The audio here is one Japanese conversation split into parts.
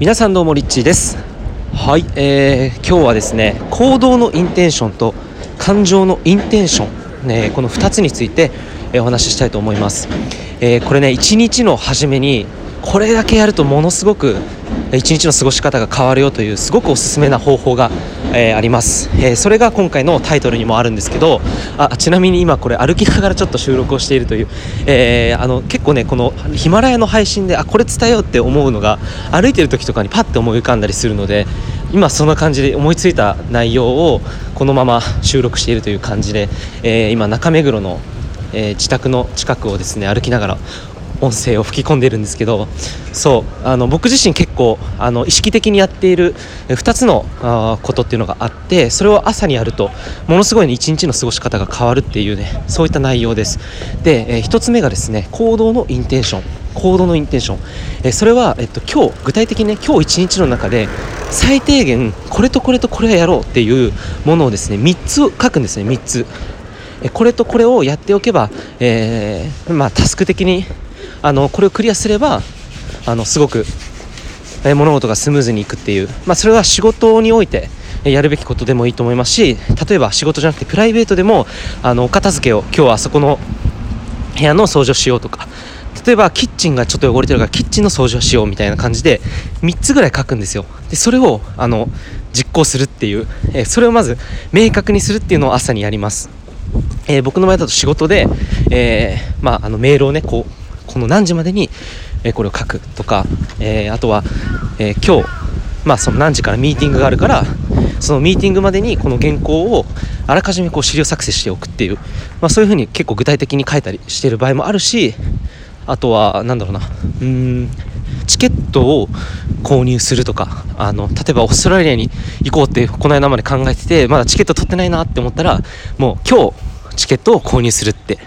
皆さんどうもリッチーです。はい、えー、今日はですね行動のインテンションと感情のインテンション、ね、この2つについて、えー、お話ししたいと思います、えー、これね一日の初めにこれだけやるとものすごく一日の過ごし方が変わるよというすごくおすすめな方法が、えー、あります、えー、それが今回のタイトルにもあるんですけどあちなみに今これ歩きながらちょっと収録をしているという、えー、あの結構ねこのヒマラヤの配信であこれ伝えようって思うのが歩いてる時とかにパッて思い浮かんだりするので今そんな感じで思いついた内容をこのまま収録しているという感じで、え今中目黒のえー、自宅の近くをですね歩きながら音声を吹き込んでいるんですけどそうあの僕自身結構あの意識的にやっている2つのあことっていうのがあってそれを朝にやるとものすごい、ね、一日の過ごし方が変わるっていうねそういった内容です。で、えー、1つ目がですね行動のインテンション行動のインテンション、えー、それは、えっと、今日具体的にね今日一日の中で最低限これとこれとこれはやろうっていうものをですね3つ書くんですね3つ。これとこれをやっておけば、えー、まあ、タスク的にあのこれをクリアすればあのすごく、え物事がスムーズにいくっていう、まあ、それは仕事においてやるべきことでもいいと思いますし例えば仕事じゃなくてプライベートでもあのお片付けを今日はあそこの部屋の掃除をしようとか。例えばキッチンがちょっと汚れてるからキッチンの掃除をしようみたいな感じで3つぐらい書くんですよ。でそれをあの実行するっていう、えそれをまず明確にするっていうのを朝にやります、えー、僕の場合だと仕事で、えー、まあ、あのメールをねこうこの何時までに、えこれを書くとか、えあとは、え今日、まあ、その何時からミーティングがあるからそのミーティングまでにこの原稿をあらかじめこう資料作成しておくっていう、まあ、そういうふうに結構具体的に書いたりしてる場合もあるしあとは何だろうなうんチケットを購入するとかあの例えばオーストラリアに行こうってこの間まで考えててまだチケット取ってないなって思ったらもう今日チケットを購入するって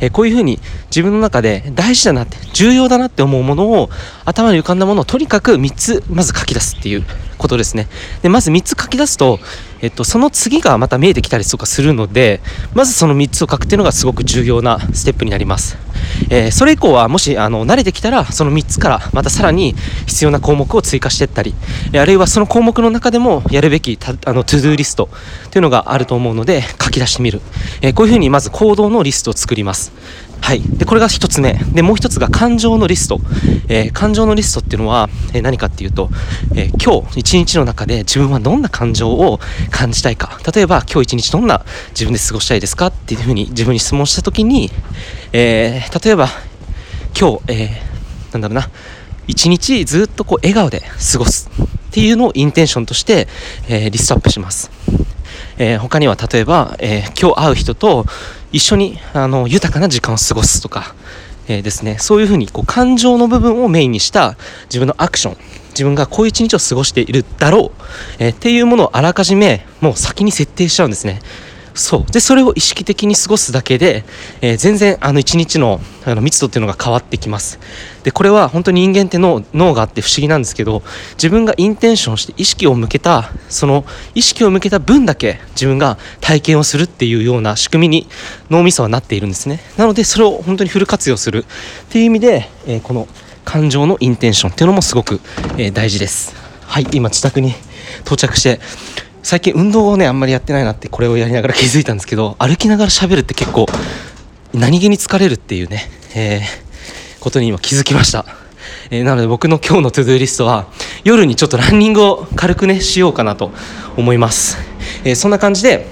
えこういうふうに自分の中で大事だなって重要だなって思うものを頭に浮かんだものをとにかく3つまず書き出すっていうことですね。でまず3つ書き出すと、えっと、その次がまた見えてきたりとかするのでまずその3つを書くっていうのがすごく重要なステップになります。えー、それ以降はもしあの慣れてきたらその3つからまたさらに必要な項目を追加していったり、あるいはその項目の中でもやるべきあの to-do list というのがあると思うので書き出してみる、えー、こういうふうにまず行動のリストを作ります。はい、でこれが1つ目。でもう1つが感情のリスト、えー、感情のリストっていうのは、えー、何かっていうと、えー、今日一日の中で自分はどんな感情を感じたいか。例えば今日一日どんな自分で過ごしたいですかっていうふうに自分に質問した時に、え例えば今日、えなんだろうな。一日ずっとこう笑顔で過ごすっていうのをインテンションとして、えリストアップします。えー、他には例えば、えー、今日会う人と一緒にあの豊かな時間を過ごすとか、えー、ですね。そういうふうにこう感情の部分をメインにした自分のアクション。自分がこういう一日を過ごしているだろう、えっていうものをあらかじめもう先に設定しちゃうんですね。そう。でそれを意識的に過ごすだけで、えー、全然あの一日のあの密度っていうのが変わってきます。でこれは本当に人間って脳脳があって不思議なんですけど自分がインテンションして意識を向けたその意識を向けた分だけ自分が体験をするっていうような仕組みに脳みそはなっているんですね。なのでそれを本当にフル活用する。っていう意味で、えー、この感情のインテンションっていうのもすごく、えー、大事です。はい今自宅に到着して最近運動をねあんまりやってないなってこれをやりながら気づいたんですけど歩きながら喋るって結構何気に疲れるっていうね、えー、ことに今気づきました、えー、なので僕の今日のトゥドゥリストは夜にちょっとランニングを軽くねしようかなと思います、えー、そんな感じで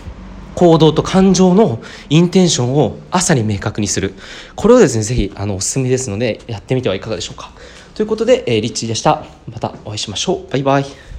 行動と感情のインテンションを朝に明確にする。これをですねぜひあのおすすめですのでやってみてはいかがでしょうか。ということで、えー、リッチーでした。またお会いしましょう。バイバイ。